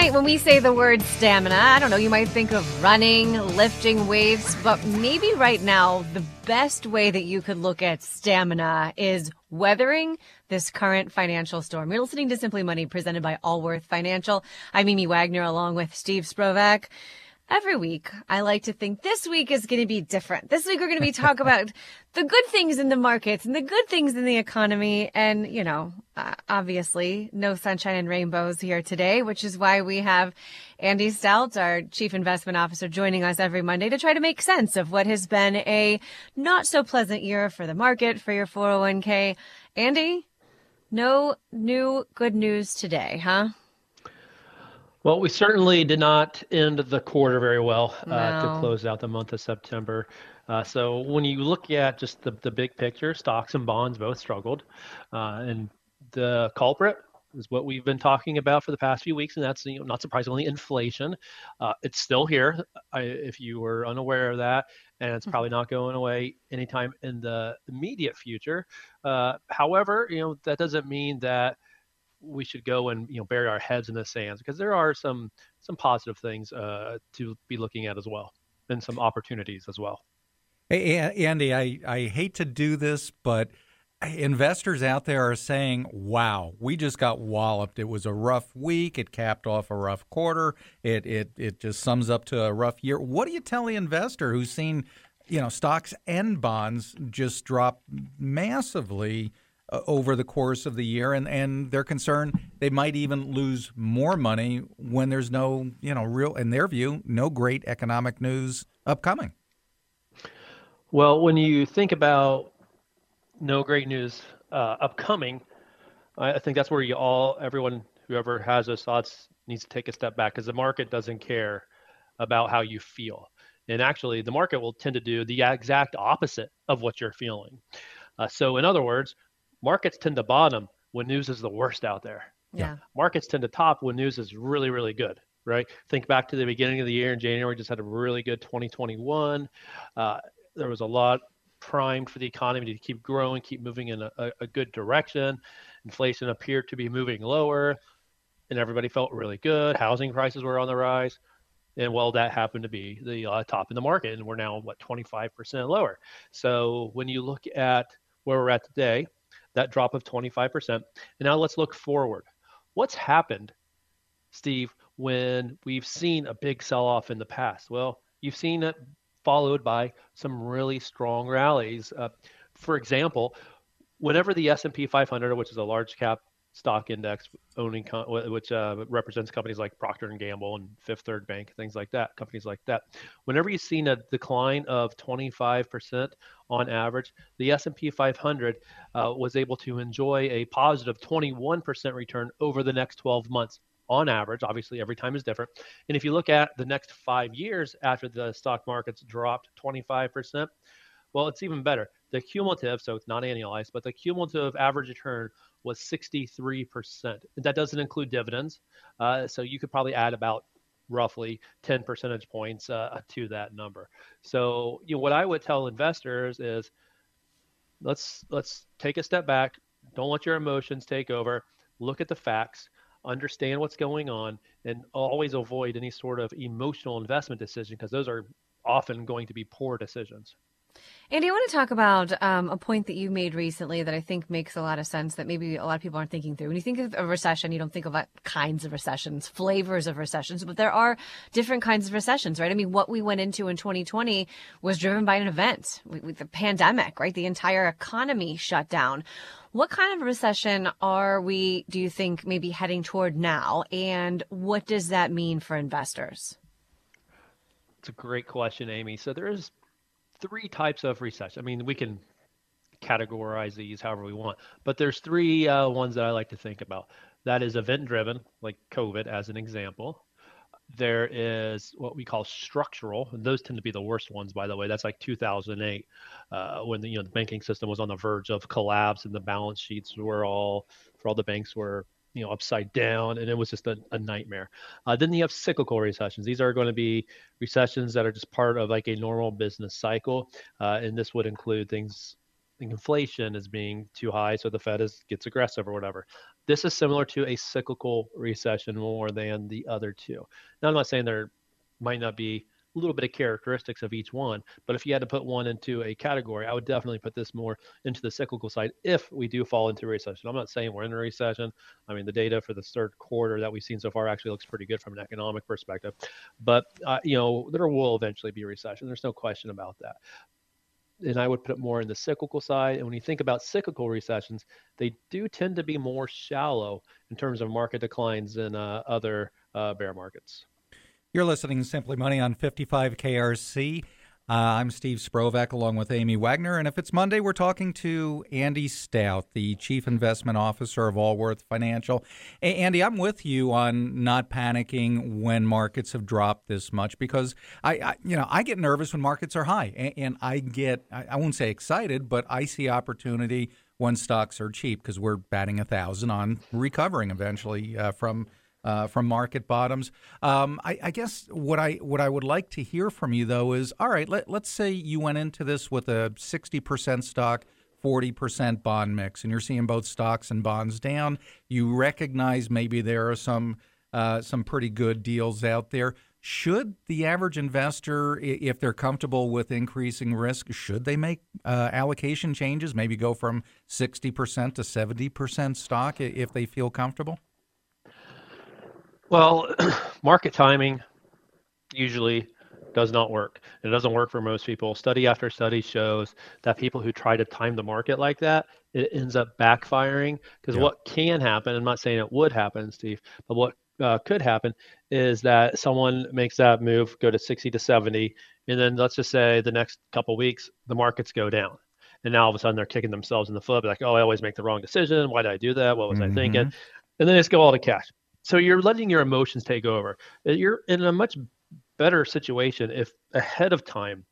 Tonight, when we say the word stamina, I don't know, you might think of running, lifting weights, but maybe right now, the best way that you could look at stamina is weathering this current financial storm. You're listening to Simply Money presented by Allworth Financial. I'm Amy Wagner along with Steve Sprovach every week I like to think this week is going to be different. This week we're going to be talking about the good things in the markets and the good things in the economy. And, you know, uh, obviously no sunshine and rainbows here today, which is why we have Andy Stout, our chief investment officer, joining us every Monday to try to make sense of what has been a not so pleasant year for the market, for your 401k. Andy, no new good news today, huh? Well, we certainly did not end the quarter very well uh, no. to close out the month of September. Uh, so when you look at just the, the big picture, stocks and bonds both struggled. Uh, and the culprit is what we've been talking about for the past few weeks, and that's you know, not surprisingly inflation. Uh, it's still here, I, if you were unaware of that, and it's probably not going away anytime in the immediate future. Uh, however, you know that doesn't mean that we should go and you know bury our heads in the sands because there are some some positive things uh, to be looking at as well and some opportunities as well. Hey, Andy, I, I hate to do this, but investors out there are saying, wow, we just got walloped. It was a rough week. It capped off a rough quarter. It, it, it just sums up to a rough year. What do you tell the investor who's seen, you know, stocks and bonds just drop massively uh, over the course of the year, and, and they're concerned they might even lose more money when there's no, you know, real, in their view, no great economic news upcoming. Well, when you think about no great news uh, upcoming, I, I think that's where you all, everyone, whoever has those thoughts, needs to take a step back because the market doesn't care about how you feel. And actually, the market will tend to do the exact opposite of what you're feeling. Uh, so, in other words, markets tend to bottom when news is the worst out there. Yeah. Markets tend to top when news is really, really good, right? Think back to the beginning of the year in January, just had a really good 2021. Uh, there was a lot primed for the economy to keep growing, keep moving in a, a, good direction. Inflation appeared to be moving lower, and everybody felt really good. Housing prices were on the rise. And well, that happened to be the uh, top in the market, and we're now what 25% lower. So when you look at where we're at today, that drop of 25%. And now let's look forward. What's happened, Steve, when we've seen a big sell off in the past? Well, you've seen it followed by some really strong rallies. Uh, for example, whenever the S&P 500, which is a large cap stock index owning which uh, represents companies like procter and gamble and fifth third bank things like that companies like that. Whenever you've seen a decline of 25% on average the s&p 500 uh, was able to enjoy a positive 21% return over the next 12 months on average. Obviously every time is different. And if you look at the next five years after the stock markets dropped 25% well it's even better. The cumulative so it's not annualized but the cumulative average return was 63%. That doesn't include dividends. Uh, so you could probably add about roughly 10 percentage points uh, to that number. So, you know, what I would tell investors is let's let's take a step back. Don't let your emotions take over. Look at the facts, understand what's going on, and always avoid any sort of emotional investment decision because those are often going to be poor decisions. Andy, I want to talk about um, a point that you made recently that I think makes a lot of sense that maybe a lot of people aren't thinking through. When you think of a recession, you don't think about kinds of recessions, flavors of recessions, but there are different kinds of recessions, right? I mean, what we went into in 2020 was driven by an event, with the pandemic, right? The entire economy shut down. What kind of recession are we, do you think, maybe heading toward now? And what does that mean for investors? It's a great question, Amy. So there is three types of recession. I mean, we can categorize these however we want, but there's three uh, ones that I like to think about. That is event driven, like COVID as an example. There is what we call structural, and those tend to be the worst ones, by the way. That's like 2008, uh, when the, you know the banking system was on the verge of collapse, and the balance sheets were all for all the banks were you know upside down and it was just a, a nightmare uh, then you have cyclical recessions these are going to be recessions that are just part of like a normal business cycle uh, and this would include things like inflation is being too high, so the Fed is gets aggressive or whatever. This is similar to a cyclical recession more than the other two. Now, I'm not saying there might not be little bit of characteristics of each one, but if you had to put one into a category, I would definitely put this more into the cyclical side if we do fall into recession. I'm not saying we're in a recession. I mean, the data for the third quarter that we've seen so far actually looks pretty good from an economic perspective, but uh, you know there will eventually be a recession. There's no question about that and I would put it more in the cyclical side. And when you think about cyclical recessions, they do tend to be more shallow in terms of market declines than uh, other uh, bear markets. You're listening to Simply Money on 55 KRC. Uh, I'm Steve Sprovach along with Amy Wagner. And if it's Monday, we're talking to Andy Stout, the Chief Investment Officer of Allworth Financial. Hey, Andy, I'm with you on not panicking when markets have dropped this much because I, I you know, I get nervous when markets are high and, and I get, I, I won't say excited, but I see opportunity when stocks are cheap because we're batting a thousand on recovering eventually uh, from uh, from market bottoms. Um, I, I, guess what I what I would like to hear from you though is all right. Let, let's say you went into this with a sixty percent stock. 40% bond mix, and you're seeing both stocks and bonds down. You recognize maybe there are some uh, some pretty good deals out there. Should the average investor, if they're comfortable with increasing risk, should they make uh, allocation changes? Maybe go from 60% to 70% stock if they feel comfortable? Well, market timing usually does not work. It doesn't work for most people. Study after study shows that people who try to time the market like that, it ends up backfiring. Because yeah. what can happen, I'm not saying it would happen, Steve, but what uh, could happen is that someone makes that move, go to 60 to 70, and then let's just say the next couple weeks the markets go down, and now all of a sudden they're kicking themselves in the foot, like, oh, I always make the wrong decision. Why did I do that? What was mm-hmm. I thinking? Mm-hmm. And then they just go all to cash. So you're letting your emotions take over. Uh, you're in a much better situation if ahead of time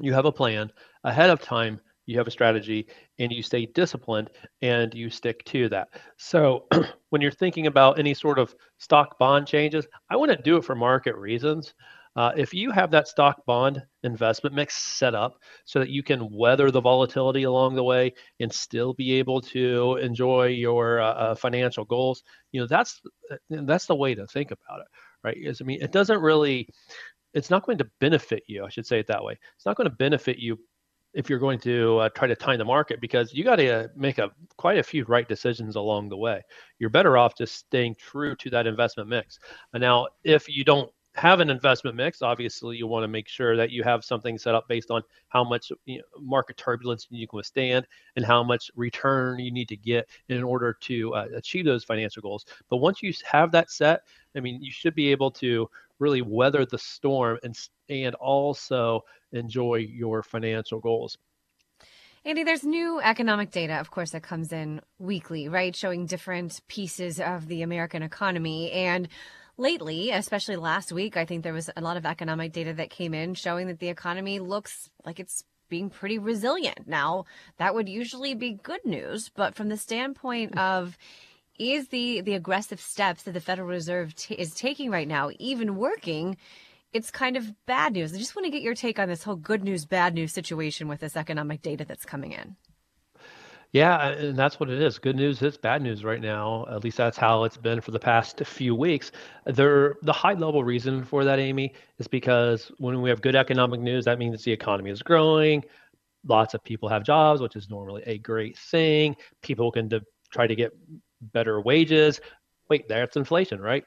you have a plan, ahead of time you have a strategy, and you stay disciplined and you stick to that. So when you're thinking about any sort of stock bond changes, I wouldn't do it for market reasons. Uh, if you have that stock bond investment mix set up so that you can weather the volatility along the way and still be able to enjoy your uh, uh financial goals, you know that's uh, that's the way to think about it, right? Is I mean, it doesn't really, it's not going to benefit you. I should say it that way. It's not going to benefit you if you're going to uh, try to time the market because you got to uh, make a quite a few right decisions along the way. You're better off just staying true to that investment mix. And now, if you don't have an investment mix, obviously you want to make sure that you have something set up based on how much you know, market turbulence you can withstand and how much return you need to get in order to uh, achieve those financial goals. But once you have that set, I mean, you should be able to really weather the storm and and also enjoy your financial goals. Andy, there's new economic data, of course, that comes in weekly, right? Showing different pieces of the American economy. And lately, especially last week, I think there was a lot of economic data that came in showing that the economy looks like it's being pretty resilient. Now, that would usually be good news, but from the standpoint mm. of is the the aggressive steps that the Federal Reserve t- is taking right now even working? It's kind of bad news. I just want to get your take on this whole good news, bad news situation with this economic data that's coming in. Yeah, and that's what it is. Good news is bad news right now. At least that's how it's been for the past few weeks. There, the high level reason for that, Amy, is because when we have good economic news, that means the economy is growing. Lots of people have jobs, which is normally a great thing. People can de- try to get better wages. Wait, that's inflation, right?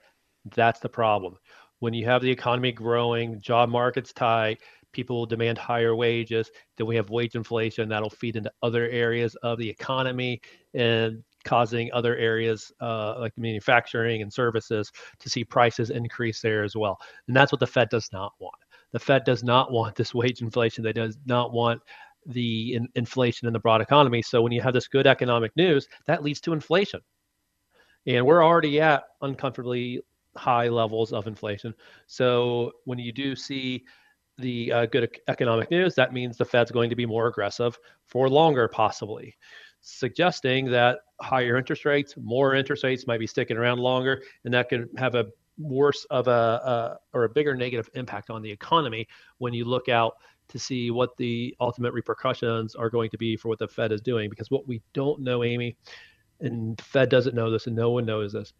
That's the problem. When you have the economy growing, job market's tight, people will demand higher wages. Then we have wage inflation that'll feed into other areas of the economy and causing other areas uh, like manufacturing and services to see prices increase there as well. And that's what the Fed does not want. The Fed does not want this wage inflation. They does not want the in- inflation in the broad economy. So when you have this good economic news, that leads to inflation. And we're already at uncomfortably high levels of inflation. So when you do see the uh, good economic news, that means the Fed's going to be more aggressive for longer, possibly, suggesting that higher interest rates, more interest rates might be sticking around longer, and that could have a worse of a, a or a bigger negative impact on the economy when you look out to see what the ultimate repercussions are going to be for what the Fed is doing. Because what we don't know, Amy, and the Fed doesn't know this, and no one knows this,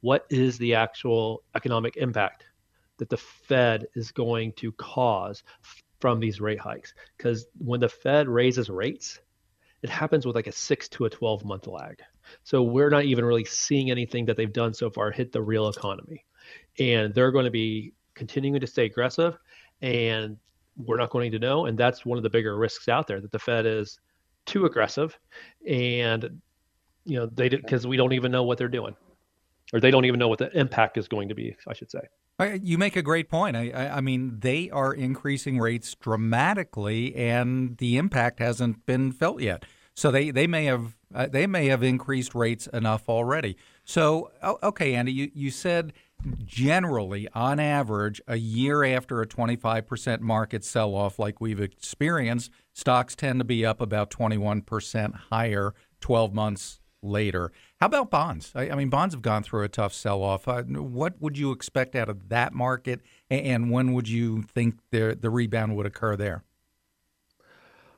what is the actual economic impact that the Fed is going to cause from these rate hikes? Because when the Fed raises rates, it happens with like a six to a 12 month lag. So we're not even really seeing anything that they've done so far hit the real economy. And they're going to be continuing to stay aggressive and we're not going to know. And that's one of the bigger risks out there that the Fed is too aggressive and you know they did because we don't even know what they're doing or they don't even know what the impact is going to be i should say you make a great point. I, I, mean, they are increasing rates dramatically, and the impact hasn't been felt yet. So they, they may have uh, they may have increased rates enough already. So okay, Andy, you, you said generally, on average, a year after a 25% market sell off like we've experienced, stocks tend to be up about 21% higher 12 months later. How about bonds? I, I mean, bonds have gone through a tough sell off. Uh, what would you expect out of that market, and when would you think the, the rebound would occur there?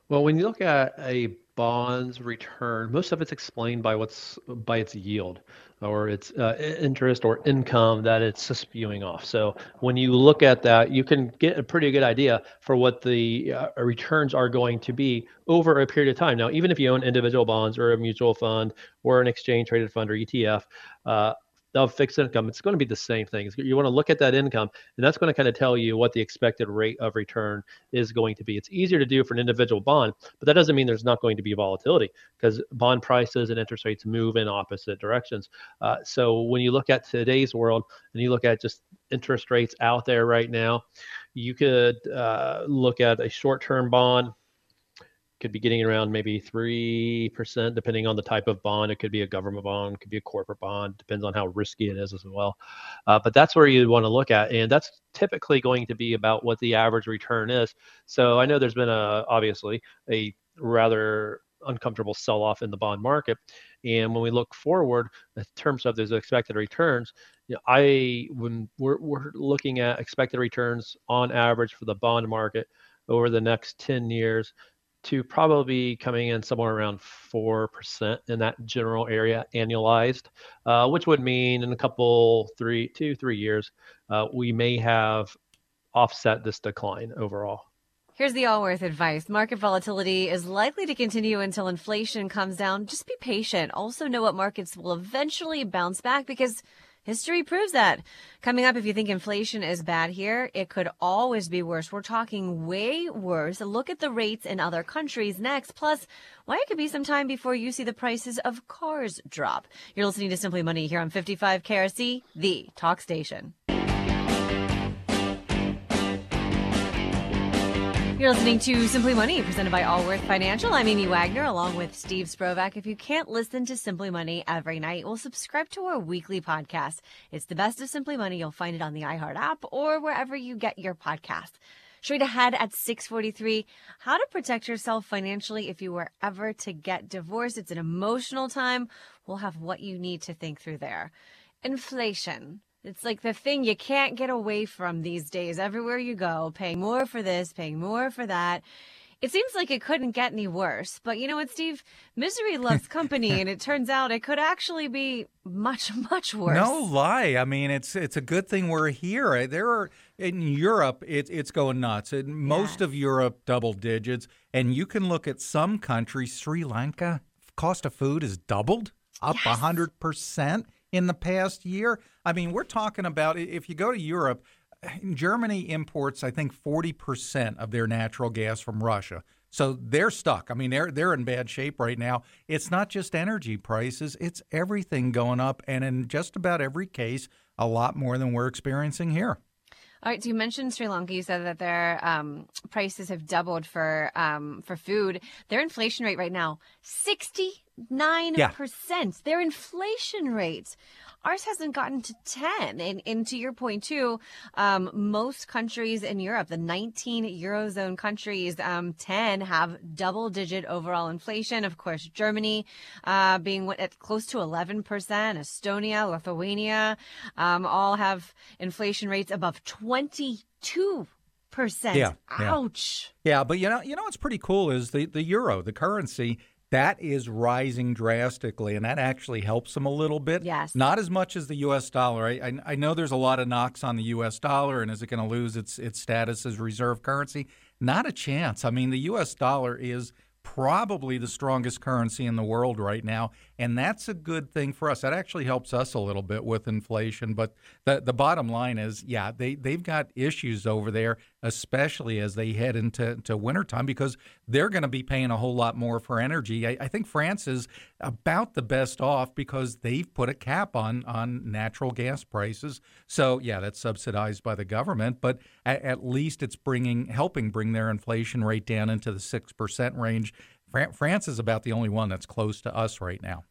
Well, when you look at a bonds return, most of it's explained by what's by its yield or its uh, interest or income that it's spewing off. So when you look at that, you can get a pretty good idea for what the uh, returns are going to be over a period of time. Now, even if you own individual bonds or a mutual fund or an exchange traded fund or ETF, uh, of fixed income, it's going to be the same thing. You want to look at that income, and that's going to kind of tell you what the expected rate of return is going to be. It's easier to do for an individual bond, but that doesn't mean there's not going to be volatility because bond prices and interest rates move in opposite directions. Uh, so when you look at today's world and you look at just interest rates out there right now, you could uh, look at a short-term bond could be getting around maybe 3% depending on the type of bond. It could be a government bond it could be a corporate bond depends on how risky it is as well. Uh, but that's where you want to look at and that's typically going to be about what the average return is. So i know there's been a obviously a rather uncomfortable sell off in the bond market and when we look forward in terms of those expected returns you know, i when we're, we're looking at expected returns on average for the bond market over the next 10 years to probably coming in somewhere around 4% in that general area annualized, uh, which would mean in a couple, three, two, three years, uh, we may have offset this decline overall. Here's the Allworth advice. Market volatility is likely to continue until inflation comes down. Just be patient. Also know what markets will eventually bounce back because History proves that. Coming up, if you think inflation is bad here, it could always be worse. We're talking way worse. Look at the rates in other countries next. Plus, why it could be some time before you see the prices of cars drop. You're listening to Simply Money here on 55 KRC, the talk station. You're listening to Simply Money, presented by Allworth Financial. I'm Amy Wagner, along with Steve Sprovach. If you can't listen to Simply Money every night, well, subscribe to our weekly podcast. It's the best of Simply Money. You'll find it on the iHeart app or wherever you get your podcast. Straight ahead at 643, how to protect yourself financially if you were ever to get divorced. It's an emotional time. We'll have what you need to think through there. Inflation. It's like the thing you can't get away from these days. Everywhere you go, paying more for this, paying more for that. It seems like it couldn't get any worse. But you know what, Steve? Misery loves company, and it turns out it could actually be much, much worse. No lie. I mean, it's it's a good thing we're here. There are in Europe, it's it's going nuts. In most of Europe, double digits, and you can look at some countries. Sri Lanka, cost of food is doubled, up a hundred percent in the past year. I mean, we're talking about if you go to Europe, Germany imports, I think, 40% of their natural gas from Russia. So they're stuck. I mean, they're they're in bad shape right now. It's not just energy prices; it's everything going up, and in just about every case, a lot more than we're experiencing here. All right, so you mentioned Sri Lanka. You said that their um, prices have doubled for um, for food. Their inflation rate right now sixty nine percent. Their inflation rate Ours hasn't gotten to 10. And, and to your point, too, um, most countries in Europe, the 19 Eurozone countries, um, 10 have double digit overall inflation. Of course, Germany uh, being at close to 11%, Estonia, Lithuania um, all have inflation rates above 22 percent. Yeah, yeah. Ouch. Yeah, but you know, you know what's pretty cool is the the euro, the currency that is rising drastically, and that actually helps them a little bit. Yes. Not as much as the U.S. dollar. I, I, I know there's a lot of knocks on the U.S. dollar, and is it going to lose its its status as reserve currency? Not a chance. I mean, the U.S. dollar is probably the strongest currency in the world right now, and that's a good thing for us. That actually helps us a little bit with inflation. But the the bottom line is, yeah, they they've got issues over there, especially as they head into to wintertime because they're going to be paying a whole lot more for energy. I, I think France is about the best off because they've put a cap on on natural gas prices. So yeah, that's subsidized by the government, but at, at least it's bringing helping bring their inflation rate down into the six percent range. Fran- France is about the only one that's close to us right now.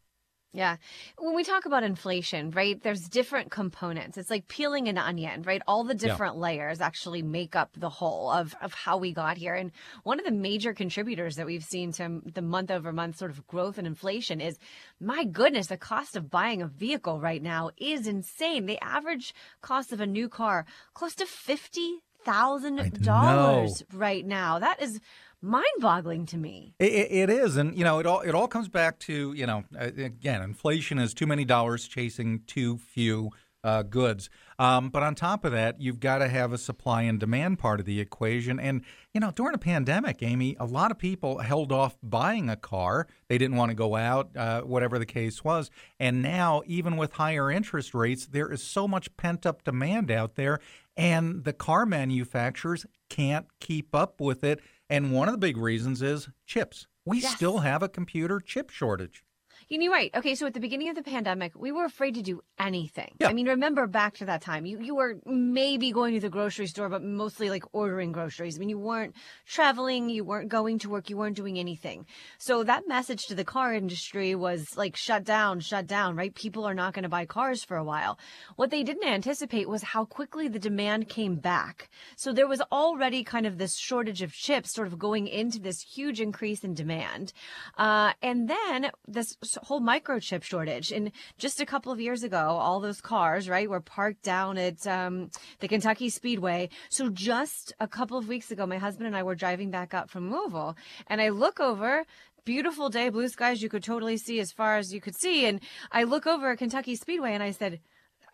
Yeah. When we talk about inflation, right, there's different components. It's like peeling an onion, right? All the different yeah. layers actually make up the whole of, of how we got here. And one of the major contributors that we've seen to the month over month sort of growth in inflation is my goodness, the cost of buying a vehicle right now is insane. The average cost of a new car close to fifty thousand dollars right now. That is mind-boggling to me. It, it is, and you know, it all it all comes back to you know, again, inflation is too many dollars chasing too few uh, goods. Um, but on top of that, you've got to have a supply and demand part of the equation. And, you know, during a pandemic, Amy, a lot of people held off buying a car. They didn't want to go out, uh, whatever the case was. And now, even with higher interest rates, there is so much pent up demand out there. And the car manufacturers can't keep up with it. And one of the big reasons is chips. We yes. still have a computer chip shortage. You're right. Okay, so at the beginning of the pandemic, we were afraid to do anything. Yeah. I mean, remember back to that time. You you were maybe going to the grocery store, but mostly like ordering groceries. I mean, you weren't traveling, you weren't going to work, you weren't doing anything. So that message to the car industry was like shut down, shut down, right? People are not going to buy cars for a while. What they didn't anticipate was how quickly the demand came back. So there was already kind of this shortage of chips sort of going into this huge increase in demand. Uh, and then this whole microchip shortage. And just a couple of years ago, all those cars, right, were parked down at um, the Kentucky Speedway. So just a couple of weeks ago, my husband and I were driving back up from Louisville, and I look over beautiful day, blue skies you could totally see as far as you could see. And I look over at Kentucky Speedway and I said,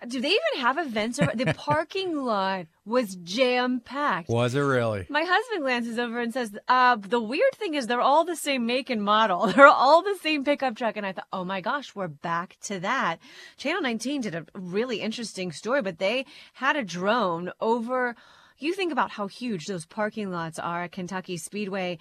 do they even have events over the parking lot was jam packed was it really? My husband glances over and says uh, the weird thing is they're all the same make and model. They're all the same pickup truck. And i thought oh my gosh we're back to that. Channel 19 did a really interesting story but they had a drone over you think about how huge those parking lots are at kentucky speedway.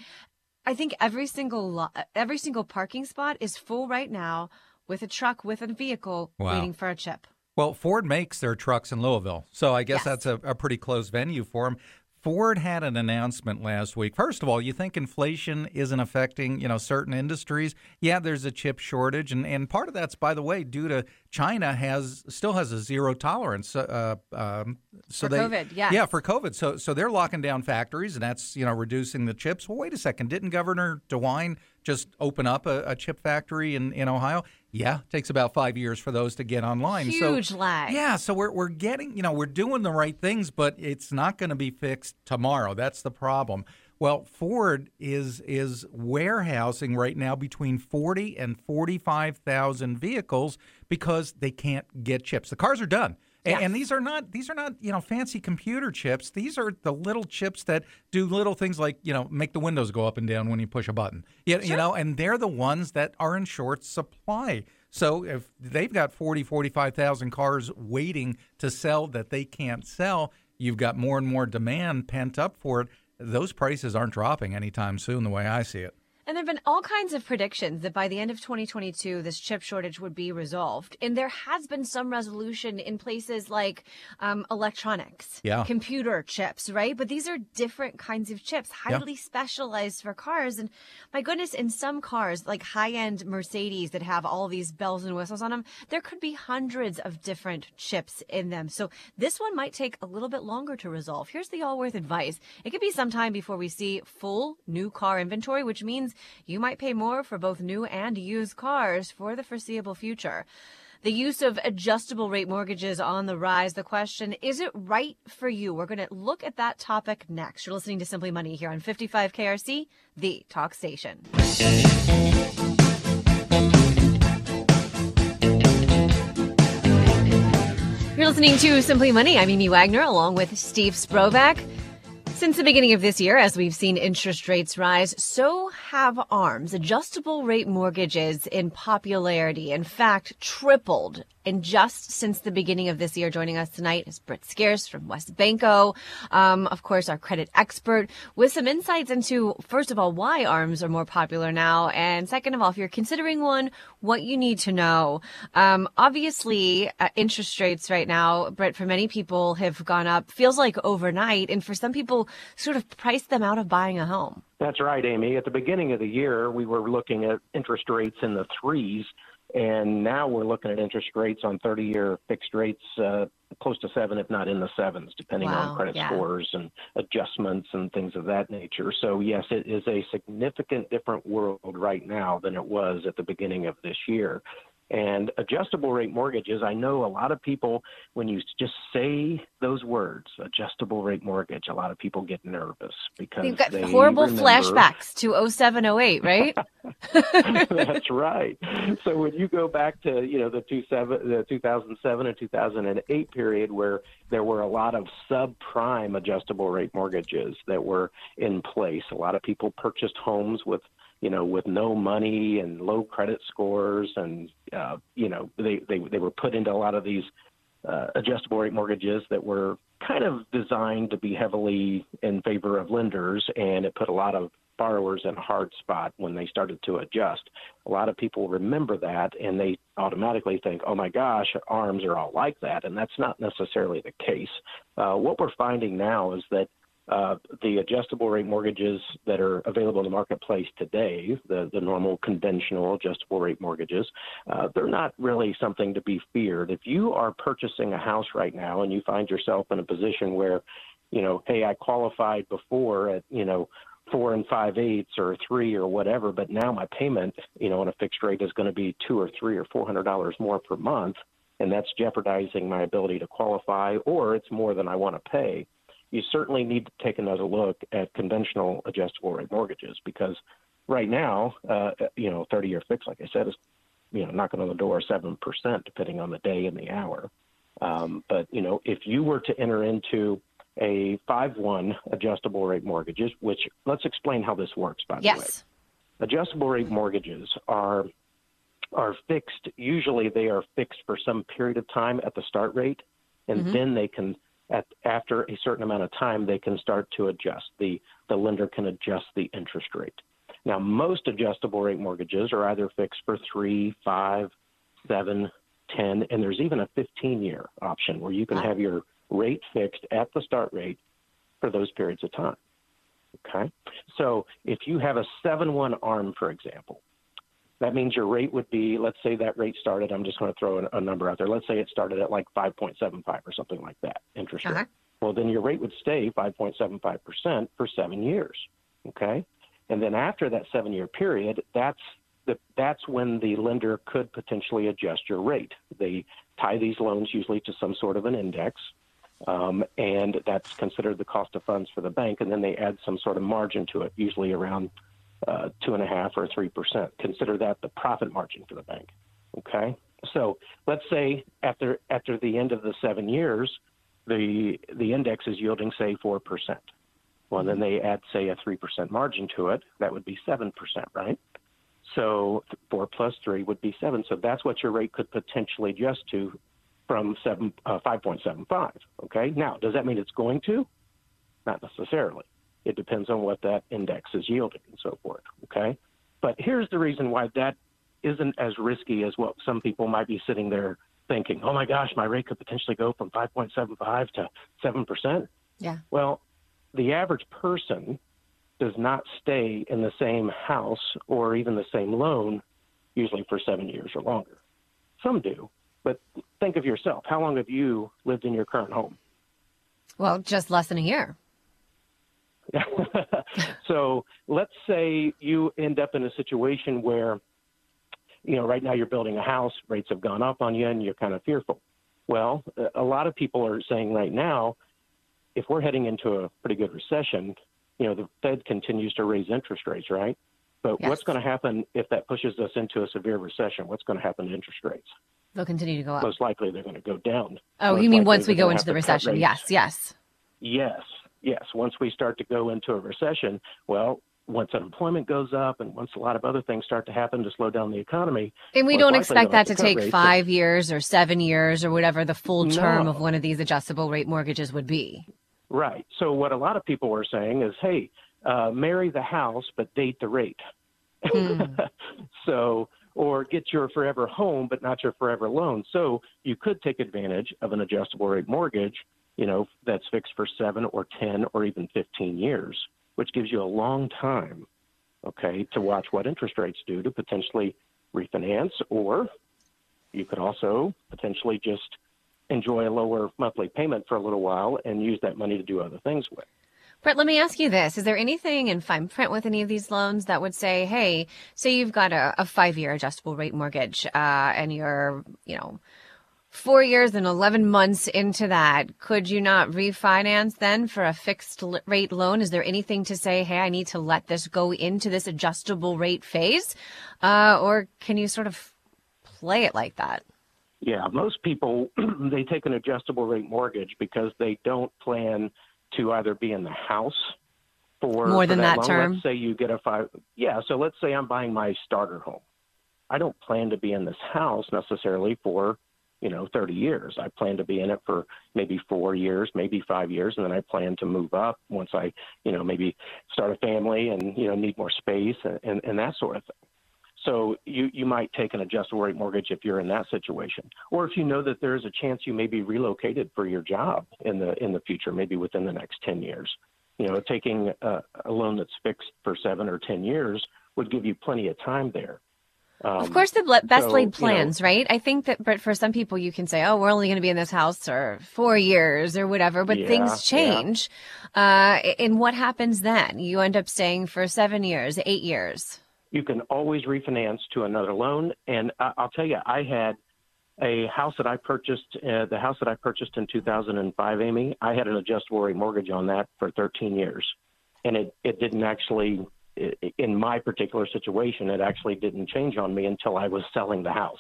I think every single lo- every single parking spot is full right now with a truck with a vehicle wow. waiting for a chip well, Ford makes their trucks in Louisville, so I guess yes. that's a, a, pretty close venue for them. Ford had an announcement last week. First of all, you think inflation isn't affecting you know certain industries? Yeah, there's a chip shortage, and, and part of that's by the way due to China has still has a zero tolerance. Uh, um, so for they, COVID, yeah, yeah, for COVID. So so they're locking down factories, and that's you know reducing the chips. Well, wait a second, didn't Governor DeWine just open up a, a chip factory in in Ohio? Yeah, it takes about five years for those to get online. Huge so, lag. Yeah, so we're, we're getting, you know, we're doing the right things, but it's not going to be fixed tomorrow. That's the problem. Well, Ford is is warehousing right now between 40 and 45,000 vehicles because they can't get chips. The cars are done. Yes. And, these are not these are not you know fancy computer chips. These are the little chips that do little things like you know make the windows go up and down when you push a button. You, sure. you know, and they're the ones that are in short supply. So if they've got 40, 45,000 cars waiting to sell that they can't sell, you've got more and more demand pent up for it. Those prices aren't dropping anytime soon, the way I see it. And there have been all kinds of predictions that by the end of 2022, this chip shortage would be resolved. And there has been some resolution in places like um, electronics, yeah. computer chips, right? But these are different kinds of chips, highly yeah. specialized for cars. And my goodness, in some cars, like high end Mercedes that have all these bells and whistles on them, there could be hundreds of different chips in them. So this one might take a little bit longer to resolve. Here's the Allworth advice it could be some time before we see full new car inventory, which means you might pay more for both new and used cars for the foreseeable future. the use of adjustable rate mortgages on the rise. The question, is it right for you? We're going to look at that topic next. You're listening to Simply Money here on 55 KRC, the talk station. You're listening to Simply Money. I'm Amy Wagner along with Steve Sprovach. Since the beginning of this year, as we've seen interest rates rise, so have ARMs, adjustable rate mortgages, in popularity. In fact, tripled and just since the beginning of this year, joining us tonight is Britt Scarce from WesBanco, um, of course, our credit expert, with some insights into, first of all, why ARMs are more popular now, and second of all, if you're considering one, what you need to know. Um, obviously, uh, interest rates right now, Britt, for many people have gone up, feels like overnight, and for some people, sort of priced them out of buying a home. That's right, Amy. At the beginning of the year, we were looking at interest rates in the threes and now we're looking at interest rates on 30 year fixed rates uh, close to seven, if not in the sevens, depending wow, on credit yeah. scores and adjustments and things of that nature. So, yes, it is a significant different world right now than it was at the beginning of this year. And adjustable rate mortgages, I know a lot of people, when you just say those words, adjustable rate mortgage, a lot of people get nervous because You've got they horrible remember... flashbacks to 07, 08, right? That's right. So when you go back to, you know, the, two seven, the 2007 and 2008 period where there were a lot of subprime adjustable rate mortgages that were in place, a lot of people purchased homes with you know, with no money and low credit scores, and uh, you know, they, they they were put into a lot of these uh, adjustable rate mortgages that were kind of designed to be heavily in favor of lenders, and it put a lot of borrowers in a hard spot when they started to adjust. A lot of people remember that, and they automatically think, "Oh my gosh, arms are all like that," and that's not necessarily the case. Uh, what we're finding now is that uh, the adjustable rate mortgages that are available in the marketplace today, the, the normal conventional adjustable rate mortgages, uh, they're not really something to be feared. If you are purchasing a house right now and you find yourself in a position where, you know, hey, I qualified before at, you know, four and five eighths or three or whatever, but now my payment, you know, on a fixed rate is going to be two or three or four hundred dollars more per month, and that's jeopardizing my ability to qualify, or it's more than I want to pay you certainly need to take another look at conventional adjustable rate mortgages because right now, uh, you know, 30 year fix, like I said, is, you know, knocking on the door 7%, depending on the day and the hour. Um, but, you know, if you were to enter into a 5 1 adjustable rate mortgages, which let's explain how this works, by yes. the way. Adjustable rate mortgages are are fixed. Usually, they are fixed for some period of time at the start rate, and mm-hmm. then they can at, after a certain amount of time, they can start to adjust. The, the lender can adjust the interest rate. Now, most adjustable rate mortgages are either fixed for three, five, seven, ten, and there's even a 15 year option where you can have your rate fixed at the start rate for those periods of time. Okay? So if you have a 7 1 ARM, for example, that means your rate would be, let's say that rate started, I'm just going to throw a, a number out there. Let's say it started at like 5.75 or something like that interest rate. Uh-huh. Well, then your rate would stay 5.75% for seven years. Okay. And then after that seven year period, that's the, that's when the lender could potentially adjust your rate. They tie these loans usually to some sort of an index, um, and that's considered the cost of funds for the bank, and then they add some sort of margin to it, usually around uh, two and a half or three percent. Consider that the profit margin for the bank. Okay, so let's say after after the end of the seven years, the the index is yielding say four percent. Well, then they add say a three percent margin to it. That would be seven percent, right? So four plus three would be seven. So that's what your rate could potentially adjust to from seven uh, five point seven five. Okay. Now, does that mean it's going to? Not necessarily. It depends on what that index is yielding and so forth. Okay. But here's the reason why that isn't as risky as what some people might be sitting there thinking. Oh my gosh, my rate could potentially go from 5.75 to 7%. Yeah. Well, the average person does not stay in the same house or even the same loan usually for seven years or longer. Some do, but think of yourself. How long have you lived in your current home? Well, just less than a year. so let's say you end up in a situation where you know, right now you're building a house, rates have gone up on you, and you're kind of fearful. Well, a lot of people are saying right now, if we're heading into a pretty good recession, you know, the Fed continues to raise interest rates, right? But Yes. what's going to happen if that pushes us into a severe recession? What's going to happen to interest rates? They'll continue to go up. Most likely they're going to go down. Oh, Most you mean once we go into the have to cut recession? Yes, yes. Yes, yes. Once we start to go into a recession, well, once unemployment goes up and once a lot of other things start to happen to slow down the economy, And we don't expect that to take five years or seven years or whatever the full term No. of one of these adjustable rate mortgages would be. Right. So what a lot of people were saying is, hey, uh, marry the house but date the rate. Hmm. so or get your forever home but not your forever loan. So you could take advantage of an adjustable rate mortgage, you know, that's fixed for 7 or 10 or even 15 years, which gives you a long time, okay, to watch what interest rates do to potentially refinance or you could also potentially just enjoy a lower monthly payment for a little while and use that money to do other things with. Brett, let me ask you this. Is there anything in fine print with any of these loans that would say, hey, say you've got a, a five year adjustable rate mortgage uh, and you're, you know, four years and 11 months into that, could you not refinance then for a fixed rate loan? Is there anything to say, hey, I need to let this go into this adjustable rate phase? Uh, or can you sort of play it like that? Yeah, most people they take an adjustable rate mortgage because they don't plan to either be in the house for More for than that long. term? Let's say you get a five. Yeah, so let's say I'm buying my starter home. I don't plan to be in this house necessarily for you know 30 years. I plan to be in it for maybe four years, maybe five years, and then I plan to move up once I you know maybe start a family and you know need more space and, and, and that sort of thing. So you, you might take an adjustable rate mortgage if you're in that situation, or if you know that there is a chance you may be relocated for your job in the in the future, maybe within the next 10 years. You know, taking a, a loan that's fixed for seven or 10 years would give you plenty of time there. Of Um, course, the best so, laid you know- plans, right? I think that, but for some people, you can say, "Oh, we're only going to be in this house for four years or whatever." But Yeah, things yeah. change, uh, and what happens then? You end up staying for seven years, eight years. you can always refinance to another loan. And I, I'll tell you, I had a house that I purchased, uh, the house that I purchased in 2005, Amy. I had an adjustable rate mortgage on that for 13 years, and it it didn't actually. In my particular situation, it actually didn't change on me until I was selling the house.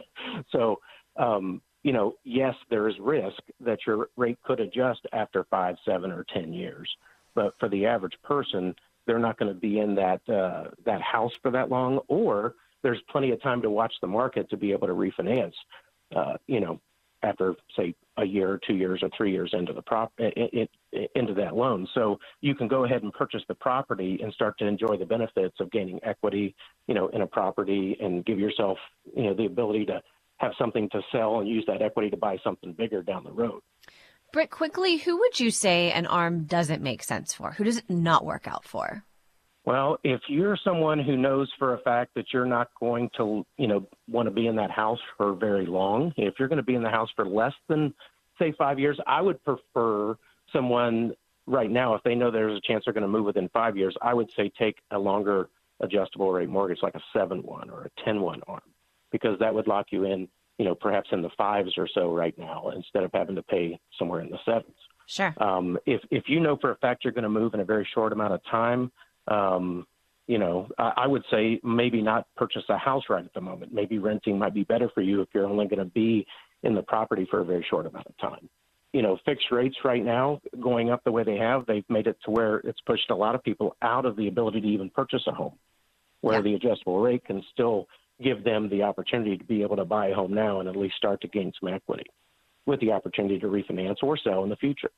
so, um, you know, yes, there is risk that your rate could adjust after five, seven, or ten years. But for the average person, they're not going to be in that uh, that house for that long, or there's plenty of time to watch the market to be able to refinance. Uh, you know, after say a year, or two years, or three years into the prop it, it, into that loan, so you can go ahead and purchase the property and start to enjoy the benefits of gaining equity, you know, in a property, and give yourself you know the ability to have something to sell and use that equity to buy something bigger down the road. Britt, quickly, who would you say an arm doesn't make sense for? Who does it not work out for? Well, if you're someone who knows for a fact that you're not going to, you know, want to be in that house for very long, if you're going to be in the house for less than, say, five years, I would prefer someone right now, if they know there's a chance they're going to move within five years, I would say take a longer adjustable rate mortgage, like a 7 1 or a 10 1 arm, because that would lock you in, you know, perhaps in the fives or so right now instead of having to pay somewhere in the sevens. Sure. Um, if if you know for a fact you're going to move in a very short amount of time, um, you know, I, I would say maybe not purchase a house right at the moment. Maybe renting might be better for you if you're only going to be in the property for a very short amount of time. You know, fixed rates right now going up the way they have, they've made it to where it's pushed a lot of people out of the ability to even purchase a home, where Yeah. the adjustable rate can still give them the opportunity to be able to buy a home now and at least start to gain some equity with the opportunity to refinance or sell in the future.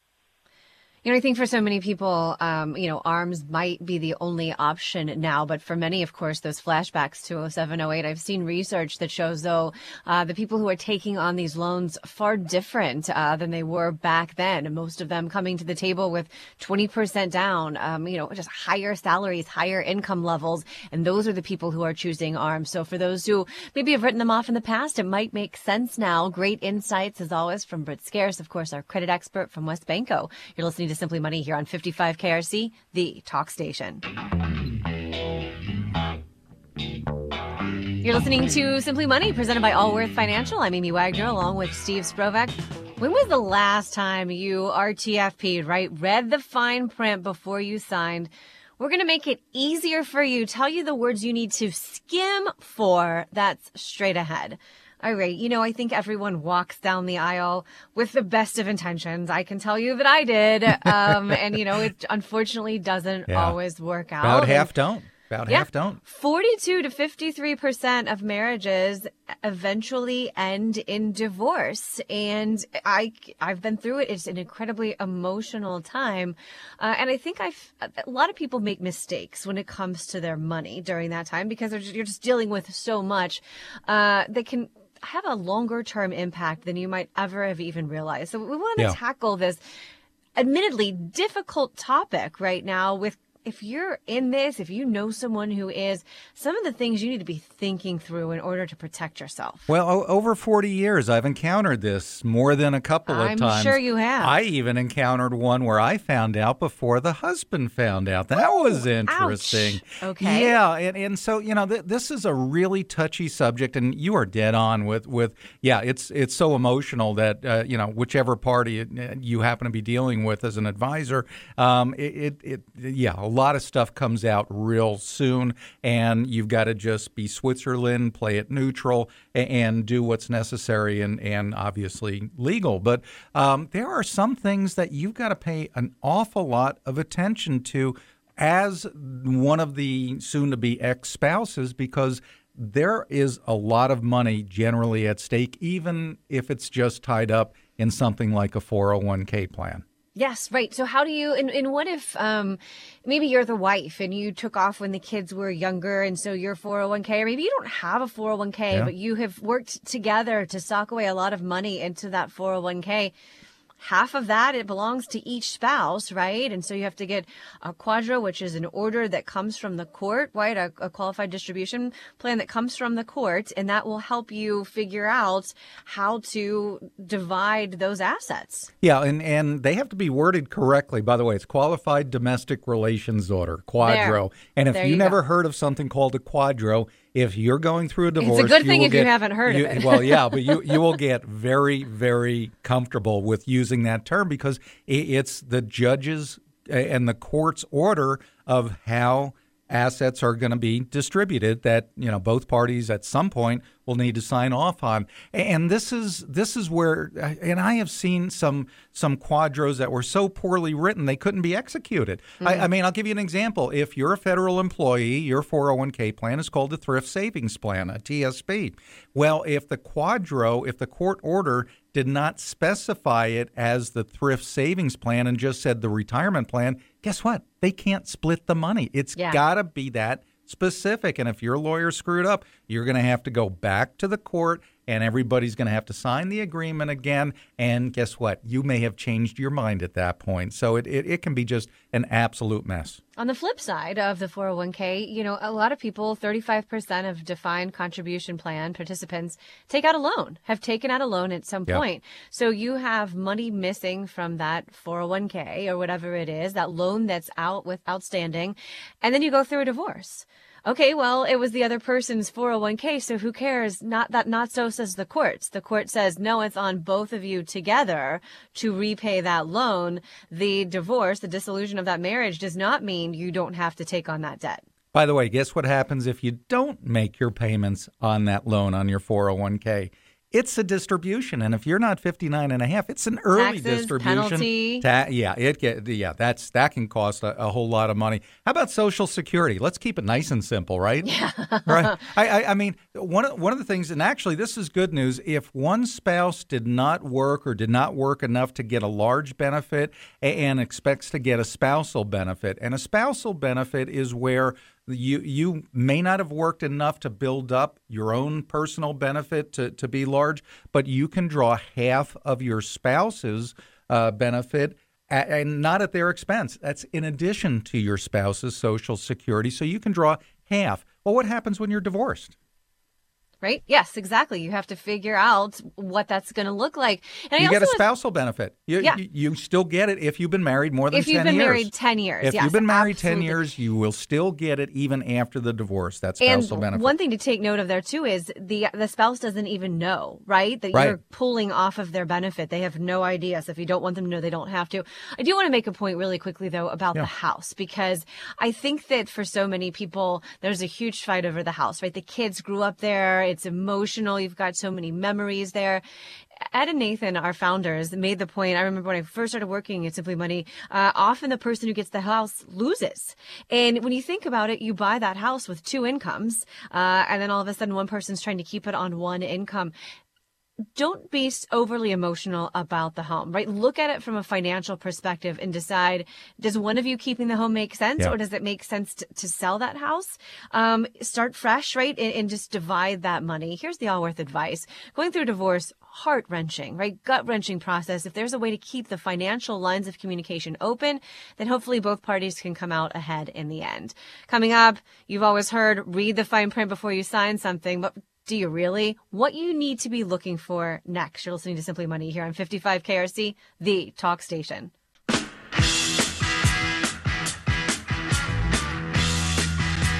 You know, I think for so many people, um, you know, arms might be the only option now. But for many, of course, those flashbacks to 07, 08, I've seen research that shows, though, uh, the people who are taking on these loans far different uh, than they were back then. Most of them coming to the table with 20% down, um, you know, just higher salaries, higher income levels. And those are the people who are choosing arms. So for those who maybe have written them off in the past, it might make sense now. Great insights, as always, from Britt Scarce, of course, our credit expert from WesBanco. You're listening to Simply Money here on 55 KRC, the talk station. You're listening to Simply Money, presented by Allworth Financial. I'm Amy Wagner, along with Steve Sprovach. When was the last time you RTFP'd, right? Read the fine print before you signed. We're going to make it easier for you, tell you the words you need to skim for. That's straight ahead. All right. You know, I think everyone walks down the aisle with the best of intentions. I can tell you that I did. Um, and, you know, it unfortunately doesn't Yeah. always work out. About half don't. About Yeah. half don't. 42 to 53% of marriages eventually end in divorce. And I, I've been through it. It's an incredibly emotional time. Uh, and I think I've, a lot of people make mistakes when it comes to their money during that time because they're just, you're just dealing with so much, uh, that can have a longer term impact than you might ever have even realized. So we want to Yeah. tackle this admittedly difficult topic right now with if you're in this, if you know someone who is, some of the things you need to be thinking through in order to protect yourself. Well, o- over 40 years, I've encountered this more than a couple of times. I'm sure you have. I even encountered one where I found out before the husband found out. That was interesting. Okay. Yeah, and, and so you know th- this is a really touchy subject, and you are dead on with with yeah. It's it's so emotional that uh, you know whichever party it- you happen to be dealing with as an advisor, um, it, it it yeah a lot of stuff comes out real soon, and you've got to just be Switzerland, play it neutral, and do what's necessary and and obviously legal. But um, there are some things that you've got to pay an awful lot of attention to as one of the soon to be ex spouses because there is a lot of money generally at stake, even if it's just tied up in something like a 401k plan. Yes, right. So how do you and, and what if um maybe you're the wife and you took off when the kids were younger and so your 401k or maybe you don't have a 401k Yeah. but you have worked together to sock away a lot of money into that 401k. Half of that it belongs to each spouse, right? And so you have to get a QDRO, which is an order that comes from the court, right? A, a qualified distribution plan that comes from the court, and that will help you figure out how to divide those assets. Yeah, and, and they have to be worded correctly. By the way, it's Qualified Domestic Relations Order, QDRO. there. And if There you, you never heard of something called a QDRO, if you're going through a divorce, it's a good thing will if you haven't heard of it. well, yeah, but you, you will get very, very comfortable with using that term because it's the judge's and the court's order of how assets are going to be distributed that you know both parties at some point will need to sign off on. And this is this is where and i have seen some some QDROs that were so poorly written they couldn't be executed. I, mm. I mean i'll give you an example. If you're a federal employee your 401k plan is called a thrift savings plan a tsp well if the QDRO if the court order did not specify it as the thrift savings plan and just said the retirement plan, guess what? They can't split the money. It's Yeah. got to be that specific. And if your lawyer screwed up, you're going to have to go back to the court and everybody's going to have to sign the agreement again. And guess what? You may have changed your mind at that point. So it, it, it can be just an absolute mess. On the flip side of the 401k, you know, a lot of people, 35% of defined contribution plan participants take out a loan, have taken out a loan at some Yeah. point. So you have money missing from that 401k or whatever it is, that loan that's out with outstanding, and then you go through a divorce. Okay, well, it was the other person's 401k, so who cares? Not that, not so says the courts. The court says, no, it's on both of you together to repay that loan. The divorce, the dissolution of that marriage does not mean you don't have to take on that debt. By the way, guess what happens if you don't make your payments on that loan on your 401k? It's a distribution, and if you're not 59 and a half, it's an early Taxes, distribution. penalty. Ta- yeah, it get yeah, that's that can cost a, a whole lot of money. How about Social Security? Let's keep it nice and simple, right? Yeah. right. I, I I mean one of, one of the things, and actually this is good news. If one spouse did not work or did not work enough to get a large benefit and expects to get a spousal benefit, and a spousal benefit is where you you may not have worked enough to build up your own personal benefit to, to be large, but you can draw half of your spouse's uh, benefit a- and not at their expense. That's in addition to your spouse's social security. So you can draw half. Well, what happens when you're divorced? Right? Yes, exactly. You have to figure out what that's going to look like. And you get a spousal benefit. You, yeah. You, you, still get it if you've been married more than if 10 years. If you've been married 10 years. If yes, you've been married absolutely. 10 years, you will still get it even after the divorce. That spousal and benefit. One thing to take note of there too is the the spouse doesn't even know, right? That right. you're pulling off of their benefit. They have no idea. So if you don't want them to know, they don't have to. I do want to make a point really quickly though about yeah. the house because I think that for so many people there's a huge fight over the house, right? The kids grew up there. It's emotional You've got so many memories there. Ed and Nathan, our founders, made the point. I remember when I first started working at Simply Money, uh, often the person who gets the house loses. And when you think about it, you buy that house with two incomes, uh, and then all of a sudden one person's trying to keep it on one income don't be overly emotional about the home, right? Look at it from a financial perspective and decide, does one of you keeping the home make sense yeah. or does it make sense to, to sell that house? Um, start fresh, right? And, and, just divide that money. Here's the Allworth advice. Going through divorce, heart wrenching, right? Gut wrenching process. If there's a way to keep the financial lines of communication open, then hopefully both parties can come out ahead in the end. Coming up, you've always heard read the fine print before you sign something, but do you really? What you need to be looking for next. You're listening to Simply Money here on 55 KRC, the talk station.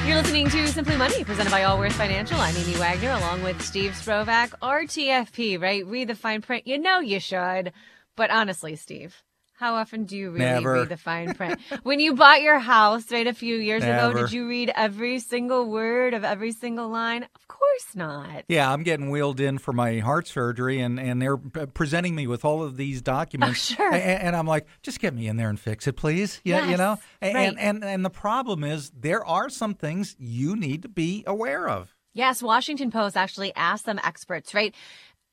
You're listening to Simply Money, presented by Allworth Financial. I'm Amy Wagner, along with Steve Sprovach, RTFP, right? Read the fine print. You know you should. But honestly, Steve, how often do you really Never. read the fine print? when you bought your house, right, a few years Never. ago, did you read every single word of every single line? Of course not. Yeah, I'm getting wheeled in for my heart surgery, and, and they're presenting me with all of these oh, documents. Oh, sure. And, and, I'm like, just get me in there and fix it, please. Yeah, yes, you know. And, right. and and and the problem is there are some things you need to be aware of. Yes, Washington Post actually asked some experts, right?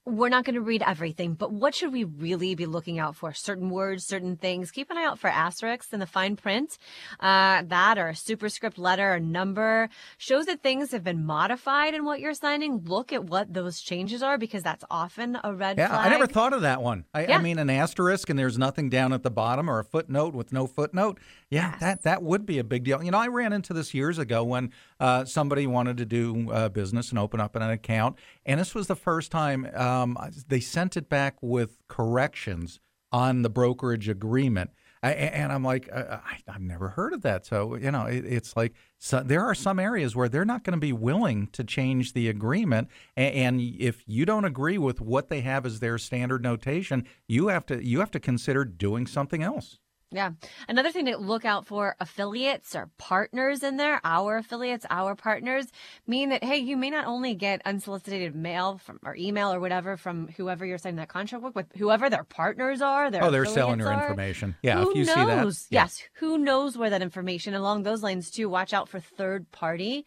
We're not going to read everything, but what should we really be looking out for? Certain words, certain things. Keep an eye out for asterisks in the fine print. Uh, that or a superscript letter or number shows that things have been modified in what you're signing. Look at what those changes are because that's often a red yeah, flag. I never thought of that one. I, Yeah. I mean, an asterisk and there's nothing down at the bottom or a footnote with no footnote. Yeah, Yes. that that would be a big deal. You know, I ran into this years ago when uh, somebody wanted to do uh, business and open up an account, and this was the first time um, they sent it back with corrections on the brokerage agreement. I, and I'm like, uh, I, I've never heard of that. So you know, it, it's like so there are some areas where they're not going to be willing to change the agreement, and, and if you don't agree with what they have as their standard notation, you have to you have to consider doing something else. Yeah. Another thing to look out for affiliates or partners in there, our affiliates, our partners, mean that, hey, you may not only get unsolicited mail from or email or whatever from whoever you're signing that contract with, with whoever their partners are. Their Oh, they're selling your are. information. Yeah, who if you knows? see that, yeah. Yes. Who knows where that information along those lines too? Watch out for third party.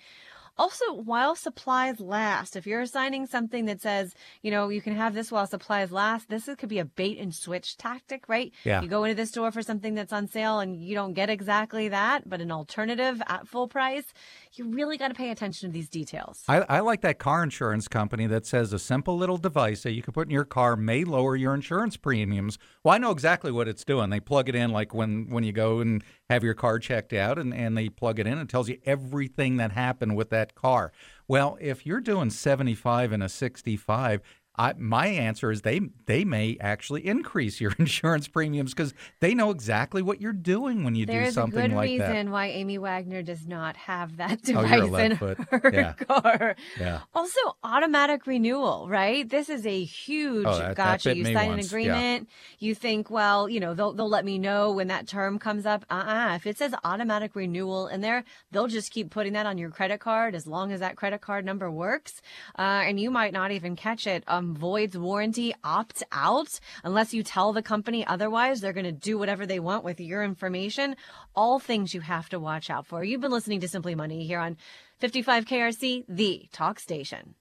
Also, while supplies last, if you're assigning something that says, you know, you can have this while supplies last, this could be a bait and switch tactic, right? Yeah. You go into the store for something that's on sale and you don't get exactly that, but an alternative at full price. You really got to pay attention to these details. I, I like that car insurance company that says a simple little device that you can put in your car may lower your insurance premiums. Well, I know exactly what it's doing. They plug it in like when, when you go and have your car checked out and, and they plug it in. It tells you everything that happened with that car. Well, if you're doing 75 and a 65, I, my answer is they they may actually increase your insurance premiums because they know exactly what you're doing when you do something like that. There's a good reason why Amy Wagner does not have that Oh, device you're in foot. her Yeah. car. Yeah. Also, automatic renewal, right? This is a huge Oh, that- that gotcha. bit You sign once, an yeah. agreement. You think, well, you know, they'll they'll let me know when that term comes up. Uh-uh. If it says automatic renewal in there, they'll just keep putting that on your credit card as long as that credit card number works. Uh, and you might not even catch it. Um, voids warranty, opt out unless you tell the company otherwise. They're going to do whatever they want with your information. All things you have to watch out for. You've been listening to Simply Money here on 55 KRC, the talk station.